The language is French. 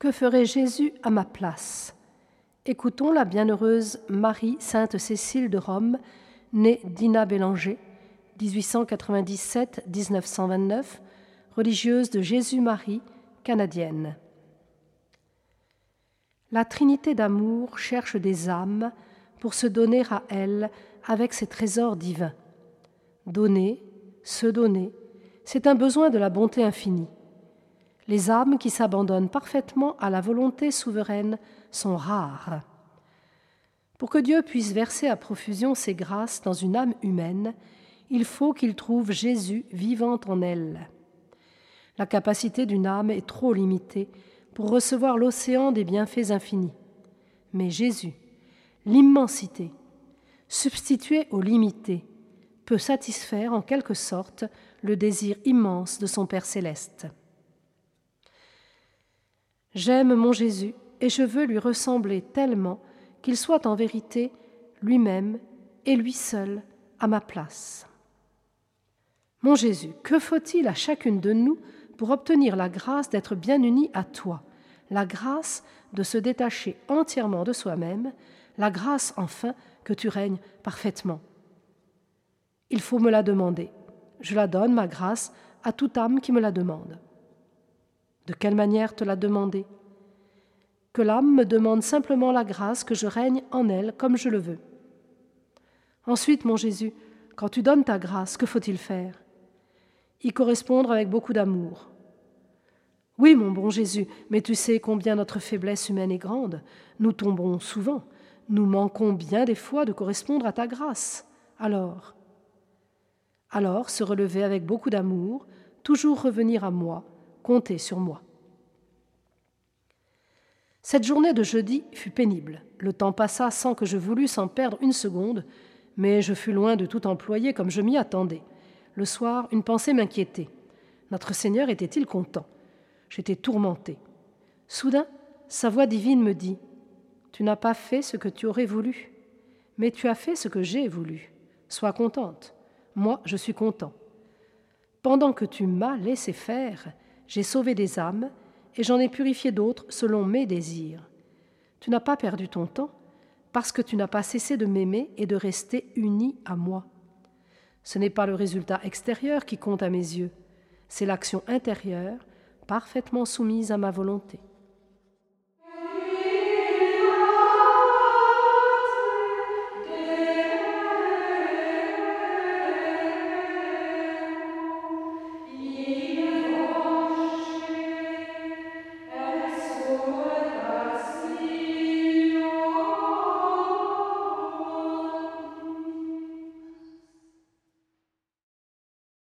que ferait Jésus à ma place? Écoutons la bienheureuse Marie Sainte Cécile de Rome, née Dina Bélanger, 1897-1929, religieuse de Jésus-Marie, canadienne. La Trinité d'amour cherche des âmes pour se donner à elle avec ses trésors divins. Donner, se donner, c'est un besoin de la bonté infinie. Les âmes qui s'abandonnent parfaitement à la volonté souveraine sont rares. Pour que Dieu puisse verser à profusion ses grâces dans une âme humaine, il faut qu'il trouve Jésus vivant en elle. La capacité d'une âme est trop limitée pour recevoir l'océan des bienfaits infinis. Mais Jésus, l'immensité, substitué au limité, peut satisfaire en quelque sorte le désir immense de son Père céleste. J'aime mon Jésus et je veux lui ressembler tellement qu'il soit en vérité lui-même et lui seul à ma place. Mon Jésus, que faut-il à chacune de nous pour obtenir la grâce d'être bien unis à toi, la grâce de se détacher entièrement de soi-même, la grâce enfin que tu règnes parfaitement Il faut me la demander. Je la donne, ma grâce, à toute âme qui me la demande. De quelle manière te la demander? Que l'âme me demande simplement la grâce que je règne en elle comme je le veux. Ensuite, mon Jésus, quand tu donnes ta grâce, que faut-il faire? Y correspondre avec beaucoup d'amour. Oui, mon bon Jésus, mais tu sais combien notre faiblesse humaine est grande. Nous tombons souvent, nous manquons bien des fois de correspondre à ta grâce. Alors, alors se relever avec beaucoup d'amour, toujours revenir à moi, compter sur moi. Cette journée de jeudi fut pénible. Le temps passa sans que je voulusse en perdre une seconde, mais je fus loin de tout employer comme je m'y attendais. Le soir, une pensée m'inquiétait. Notre Seigneur était-il content? J'étais tourmenté. Soudain, sa voix divine me dit Tu n'as pas fait ce que tu aurais voulu, mais tu as fait ce que j'ai voulu. Sois contente. Moi, je suis content. Pendant que tu m'as laissé faire, j'ai sauvé des âmes et j'en ai purifié d'autres selon mes désirs. Tu n'as pas perdu ton temps parce que tu n'as pas cessé de m'aimer et de rester uni à moi. Ce n'est pas le résultat extérieur qui compte à mes yeux, c'est l'action intérieure, parfaitement soumise à ma volonté.